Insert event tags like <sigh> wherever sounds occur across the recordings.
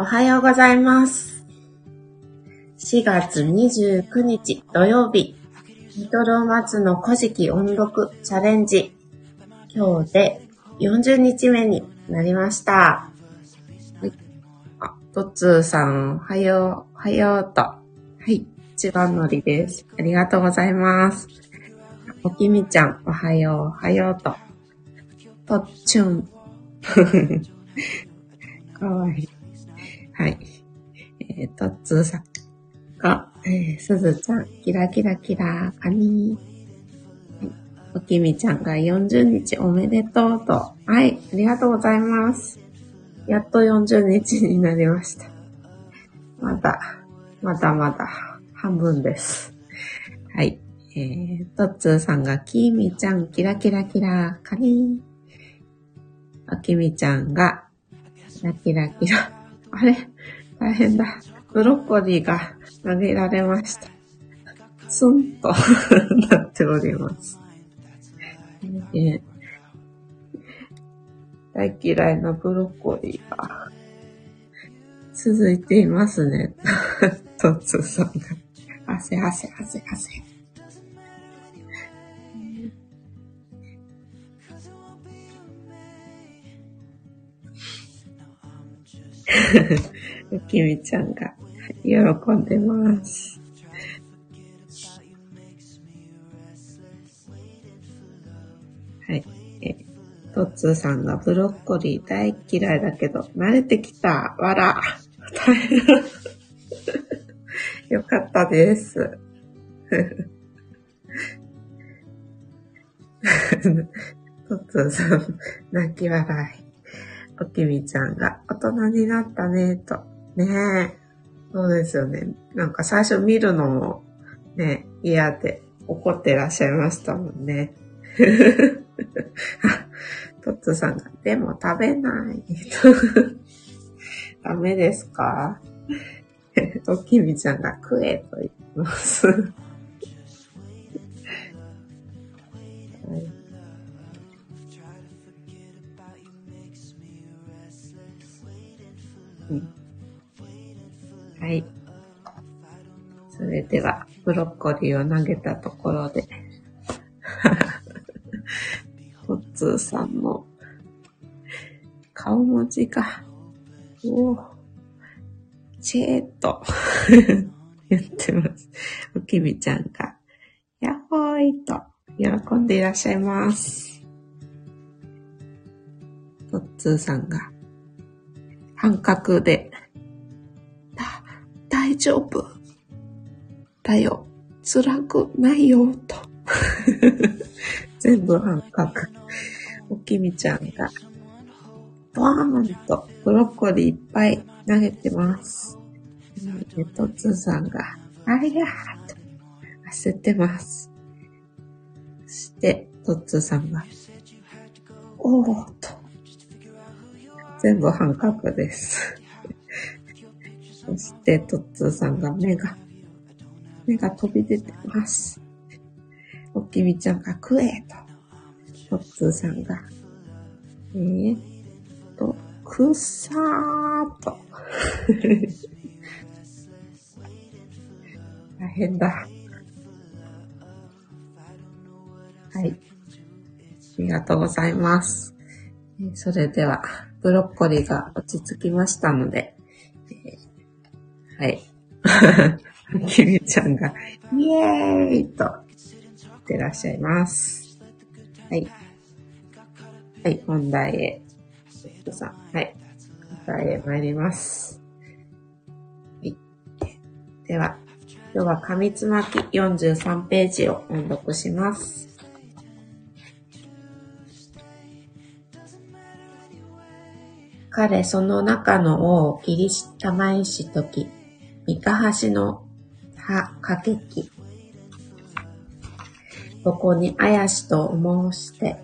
おはようございます。4月29日土曜日、リトルマツの古事記音読チャレンジ。今日で40日目になりました。はい。あ、トッツーさん、おはよう、おはようと。はい。一番乗りです。ありがとうございます。おきみちゃん、おはよう、おはようと。とっちゅん。<laughs> かわいい。はい。えー、とっつーさんが、えー、すずちゃん、キラキラキラ、カニはい。おきみちゃんが40日おめでとうと。はい。ありがとうございます。やっと40日になりました。まだ、まだまだ、半分です。はい。えー、とっつーさんが、きみちゃん、キラキラキラ、カニおきみちゃんが、キラキラキラ。あれ？大変だ。ブロッコリーが投げられました。スンと <laughs> なっております。えー大嫌いなブロッコリーが続いていますね。<laughs> トッツーさんが。汗汗汗汗。<laughs> きみちゃんが喜んでます。はい。え、トッツーさんがブロッコリー大嫌いだけど、慣れてきた。わら。よかったです。<laughs> トッツーさん、泣き笑い。おきみちゃんが大人になったね、と。ねえ。そうですよね。なんか最初見るのもね、嫌で怒ってらっしゃいましたもんね。<laughs> トッツさんが、でも食べない。<laughs> ダメですか？<laughs> おきみちゃんが食えと言ってます。うんはい。それでは、ブロッコリーを投げたところで、<laughs> トッツーさんの顔文字が、おーチェーっと <laughs> 言ってます。おきみちゃんが、やっほーいと喜んでいらっしゃいます。トッツーさんが、半角で、だ、大丈夫。だよ。辛くないよ、と。<laughs> 全部半角。おきみちゃんが、ボーンとブロッコリーいっぱい投げてます。で、トツさんが、ありゃーと焦ってます。そして、トッツさんが、おーと。全部半角です。<laughs> そして、トッツーさんが目が、目が飛び出てます。おきみちゃんが食えと。トッツーさんが、えー、っと、くさーと。<laughs> 大変だ。はい。ありがとうございます。それでは、ブロッコリーが落ち着きましたので、えーはい。<laughs> きみちゃんが、イエーイと言ってらっしゃいます。はい。はい、本題へ。さん、はい。本題へ参ります。はい。では、今日は紙つまき43ページを音読します。彼その中の王、キリシタマイシとき、三カ橋の葉かけき。そこにあやしと申して、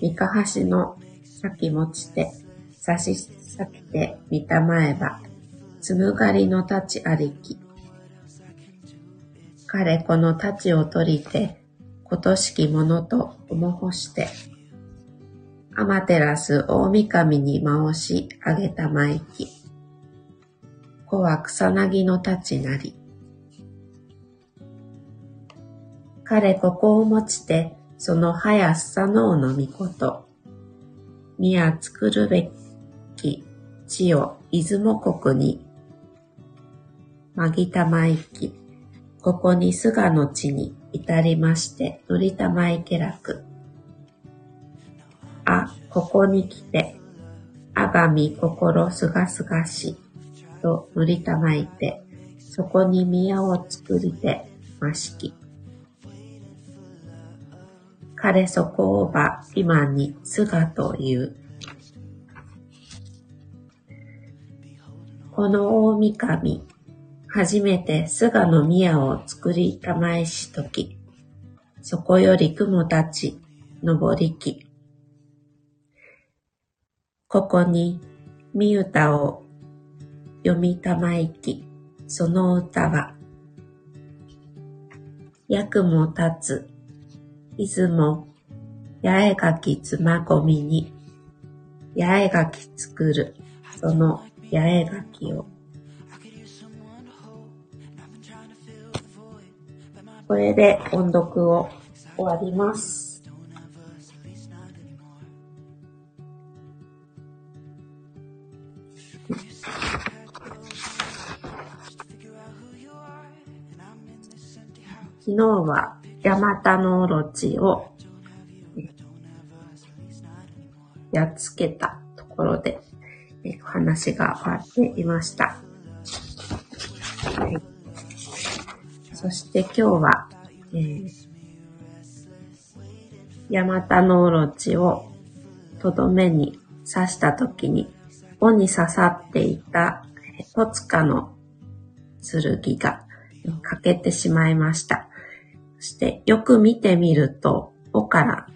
三カ橋の先持ちて、差し裂きて見たまえば、つむがりの立ちありき。彼この太刀を取りて、ことしきものと思ほして、アマテラス大神に回し上げたまいき。子は草薙の太刀なり。彼ここを持ちて、その速さのをのみこと。宮作るべき地を出雲国に、まぎたまいき、ここに菅の地に至りまして、塗りたまいけらく。あ、ここに来て、あがみ心すがすがし、と塗りたまいて、そこに宮を作りてましき。彼そこをば今に菅という。この大御神、初めて菅の宮を作りたまえしとき、そこより雲たち、登りき。ここに、み歌を読みたまえき、その歌は、役も立つ、いずも、八重垣つまごみに、八重垣作る、その八重垣を。これで音読を終わります。昨日はヤマタノオロチをやっつけたところでお話が終わっていました。はい、そして今日は、えー、ヤマタノオロチをとどめに刺した時に、尾に刺さっていたトツカの剣が欠けてしまいました。そしてよく見てみると、尾から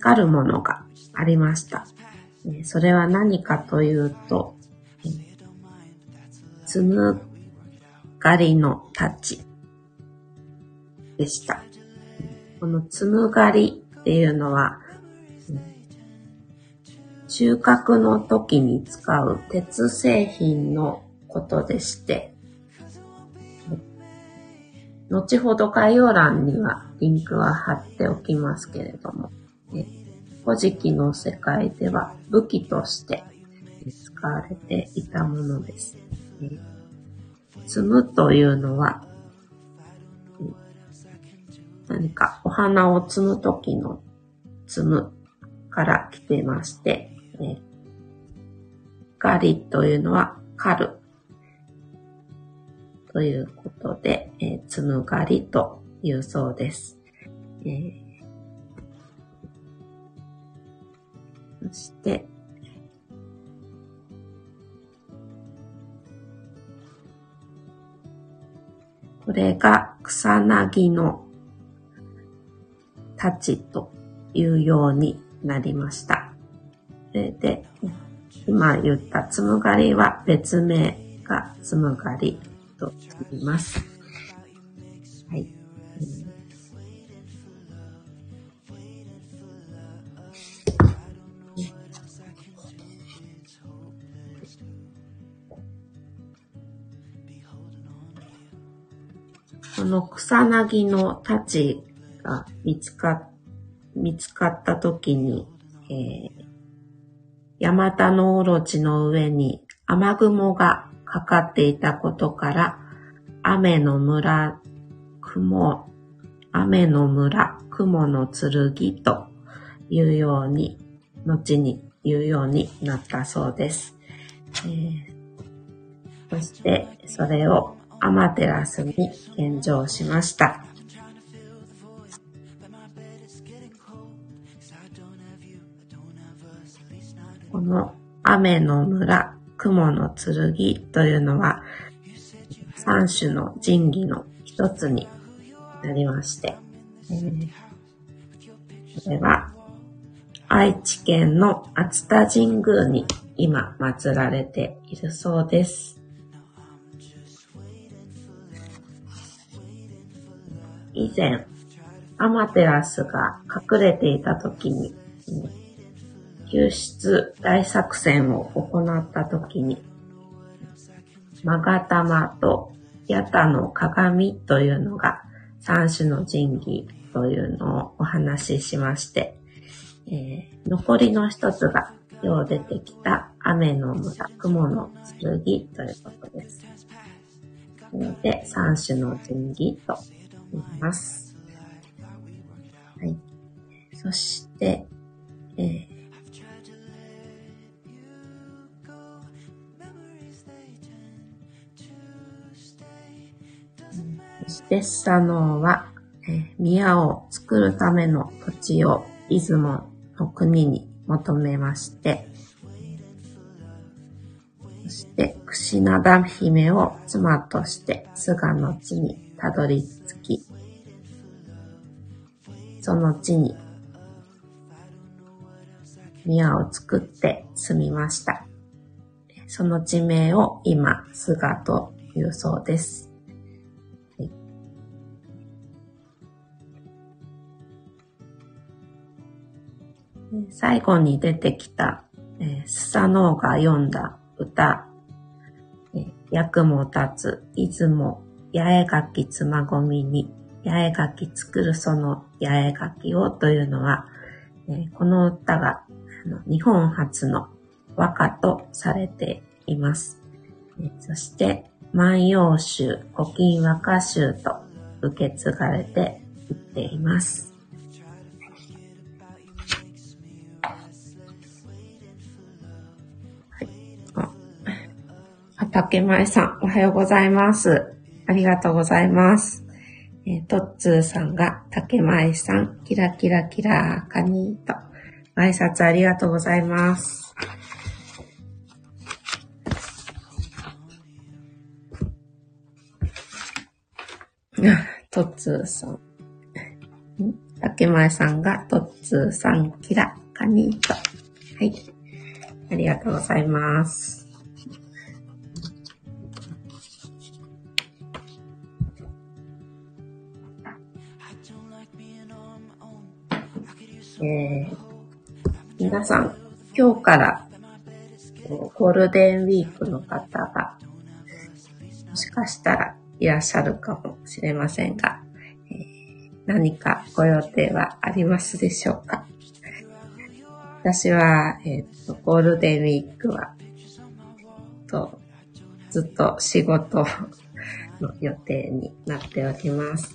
光るものがありました。それは何かというと、つむがりの太刀でした。このつむがりっていうのは、収穫の時に使う鉄製品のことでして、後ほど概要欄にはリンクは貼っておきますけれども、古事記の世界では武器として使われていたものです。積むというのは、何かお花を摘む時の摘むから来てまして、ガリというのは狩るということで、えー、つむがりというそうです。えー、そして、これが草薙の太刀というようになりました。で、今言ったつむがりは別名がつむがりと言います。はい。この草薙の太刀が見つか、見つかった時に、えー、ヤマタノオロチの上に雨雲がかかっていたことから、雨の村、雲、雨の村、雲の剣というように、後に言うようになったそうです。えー、そして、それをアマテラスに献上しました。この雨の村、雲の剣というのは、三種の神器の一つになりまして、えー、これは愛知県の熱田神宮に今祀られているそうです。以前、アマテラスが隠れていた時に、救出大作戦を行った時に、勾玉と八田の鏡というのが三種の神器というのをお話ししまして、えー、残りの一つが今日出てきた雨の村、雲の剣ということです。なので、三種の神器と言います。はい。そして、えー、そして佐野は、えー、宮を作るための土地を出雲の国に求めまして、そして串灘姫を妻として菅の地にたどり着き、その地に宮を作って住みました。その地名を今、菅というそうです。最後に出てきた、えー、スサノオが読んだ歌、役も立つ、出雲、八重垣つまごみに、八重垣作るその八重垣をというのは、え、この歌が日本初の和歌とされています。そして、万葉集、古今和歌集と受け継がれていっています。竹前さん、おはようございます。ありがとうございます。えー、トッツーさんが、竹前さん、キラキラキラーカニーと、挨拶ありがとうございます。トッツーさん。竹前さんが、トッツーさん、キラ、カニーと。はい。ありがとうございます。えー、皆さん、今日からゴールデンウィークの方が、もしかしたらいらっしゃるかもしれませんが、えー、何かご予定はありますでしょうか？私は、えーと、ゴールデンウィークは、とずっと仕事の予定になっております。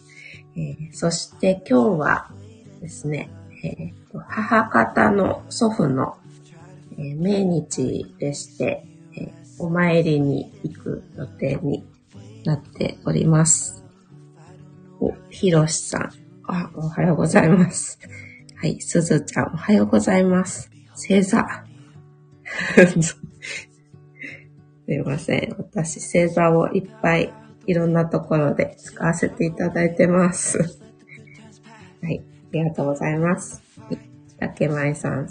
えー、そして今日はですね、えー、母方の祖父の、えー、命日でして、えー、お参りに行く予定になっております。お、ひろしさん。あ、おはようございます。<laughs> はい、すずちゃん、おはようございます。星座。<laughs> すいません。私、星座をいっぱいいろんなところで使わせていただいてます。<laughs> はい。りがとうございます。竹前さん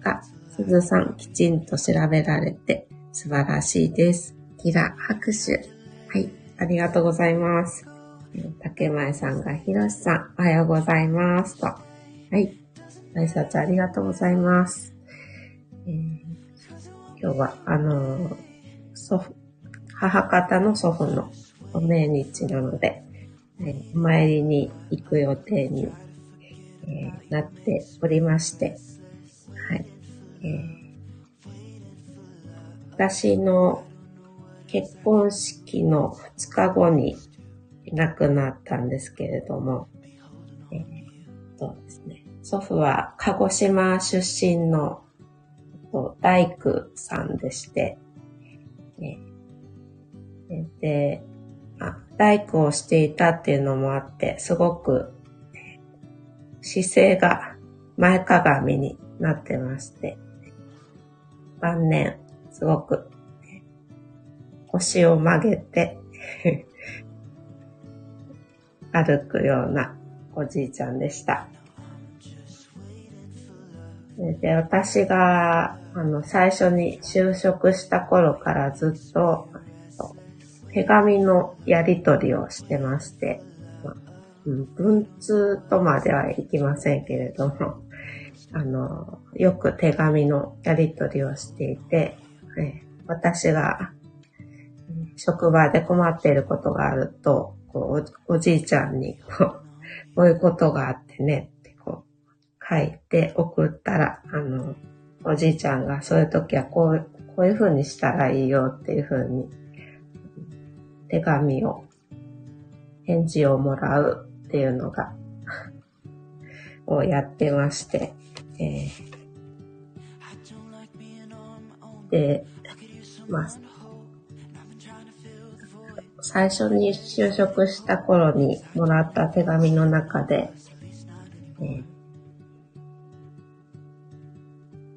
が、すずさんきちんと調べられて素晴らしいです。キラ拍手。はい、ありがとうございます。竹前さんが、ひろしさん、おはようございます。と。はい。挨拶ありがとうございます。えー、今日は、あのー、祖父、母方の祖父のお命日なので、えー、お参りに行く予定にえー、なっておりまして、はい。えー、私の結婚式の2日後に亡くなったんですけれども、えー、とですね、祖父は鹿児島出身の大工さんでして、えー、で、大工をしていたっていうのもあって、すごく姿勢が前かがみになってまして、晩年、すごく腰を曲げて <laughs> 歩くようなおじいちゃんでした。で、私が、あの、最初に就職した頃からずっと、手紙のやり取りをしてまして、文通とまではいきませんけれども、<laughs> あの、よく手紙のやり取りをしていて、え私が職場で困っていることがあると、こうおじいちゃんにこう、<laughs> こういうことがあってねってこう書いて送ったら、あの、おじいちゃんがそういう時はこう、こういう風にしたらいいよっていう風に手紙を、返事をもらうっていうのが <laughs> をやってまして、えー、で、まあ、最初に就職した頃にもらった手紙の中で、えー、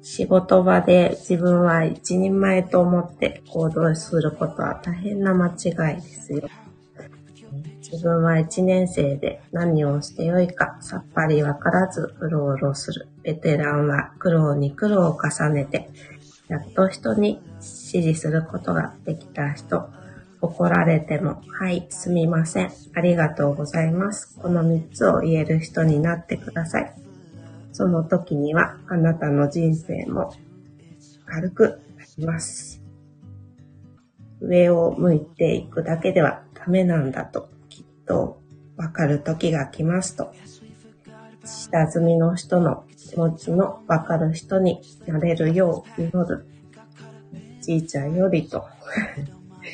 仕事場で自分は一人前と思って行動することは大変な間違いですよ。自分は一年生で何をしてよいかさっぱりわからずうろうろする。ベテランは苦労に苦労を重ねて、やっと人に指示することができた人。怒られても、はい、すみません。ありがとうございます。この3つを言える人になってください。その時には、あなたの人生も軽くなります。上を向いていくだけではダメなんだと、とわかる時が来ますと。下積みの人の気持ちのわかる人になれるよう祈る。じいちゃんよりと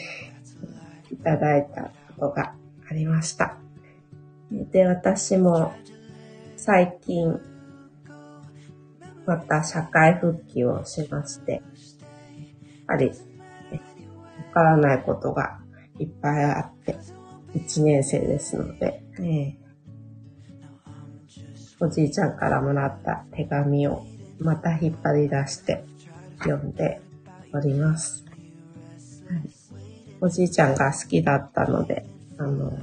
<laughs> いただいたことがありました。で、私も最近、また社会復帰をしまして、やっぱり、わからないことがいっぱいあって、1年生ですので、ね、おじいちゃんからもらった手紙をまた引っ張り出して読んでおります。はいおじいちゃんが好きだったので、あの、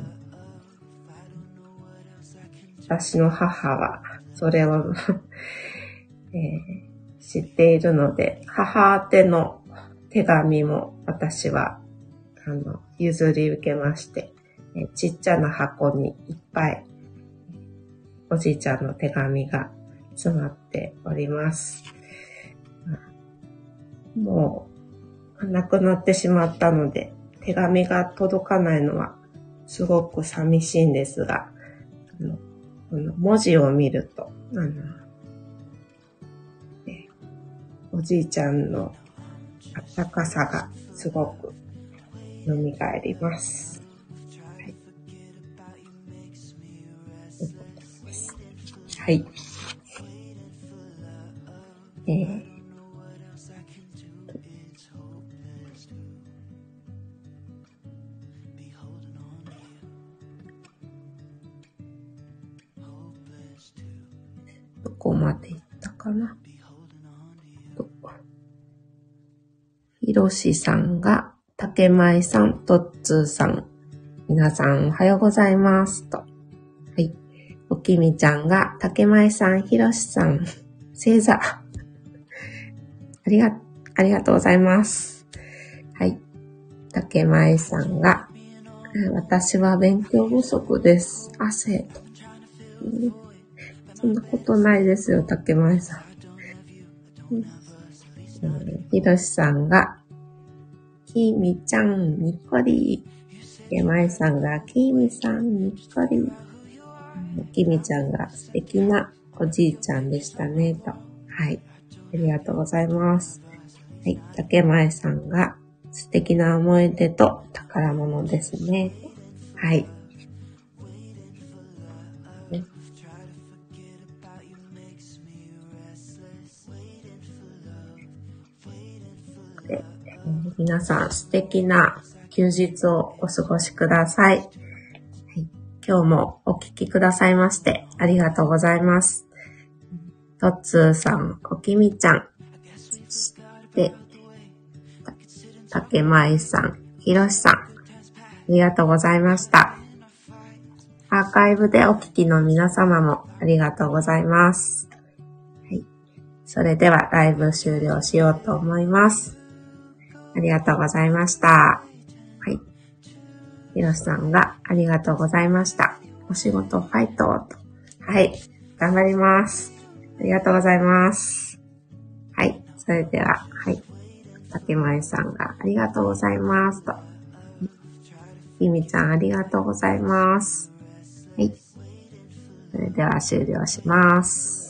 私の母はそれを <laughs> えー、知っているので、母宛の手紙も私は、あの、譲り受けまして、ちっちゃな箱にいっぱい、おじいちゃんの手紙が詰まっております。もう、亡くなってしまったので、手紙が届かないのはすごく寂しいんですが、あのこの文字を見ると、あの、ね、おじいちゃんの温かさがすごく蘇ります。はい。えーこまで行ったかな？ひろしさんが、たけまいさん、とっつーさん、皆さんおはようございます。と。おきみちゃんが、たけまいさん、ひろしさん、星座。ありが、ありがとうございます。はい。たけまいさんが、私は勉強不足です。汗と。そんなことないですよ、竹前さん。ひろしさんが、きみちゃん、にっこり。竹前さんが、きみさん、にっこり。きみちゃんが、素敵なおじいちゃんでしたね、と。はい。ありがとうございます。はい。竹前さんが、素敵な思い出と宝物ですね。はい。皆さん素敵な休日をお過ごしください。今日もお聴きくださいましてありがとうございます。とっつーさん、おきみちゃん、そして、たけまいさん、ひろしさん、ありがとうございました。アーカイブでお聞きの皆様もありがとうございます。はい。それではライブ終了しようと思います。ありがとうございました。ひろしさんがありがとうございました。お仕事ファイトと。はい。頑張ります。ありがとうございます。はい。それでは、はい。竹前さんがありがとうございますと。ゆみちゃんありがとうございます。はい。それでは終了します。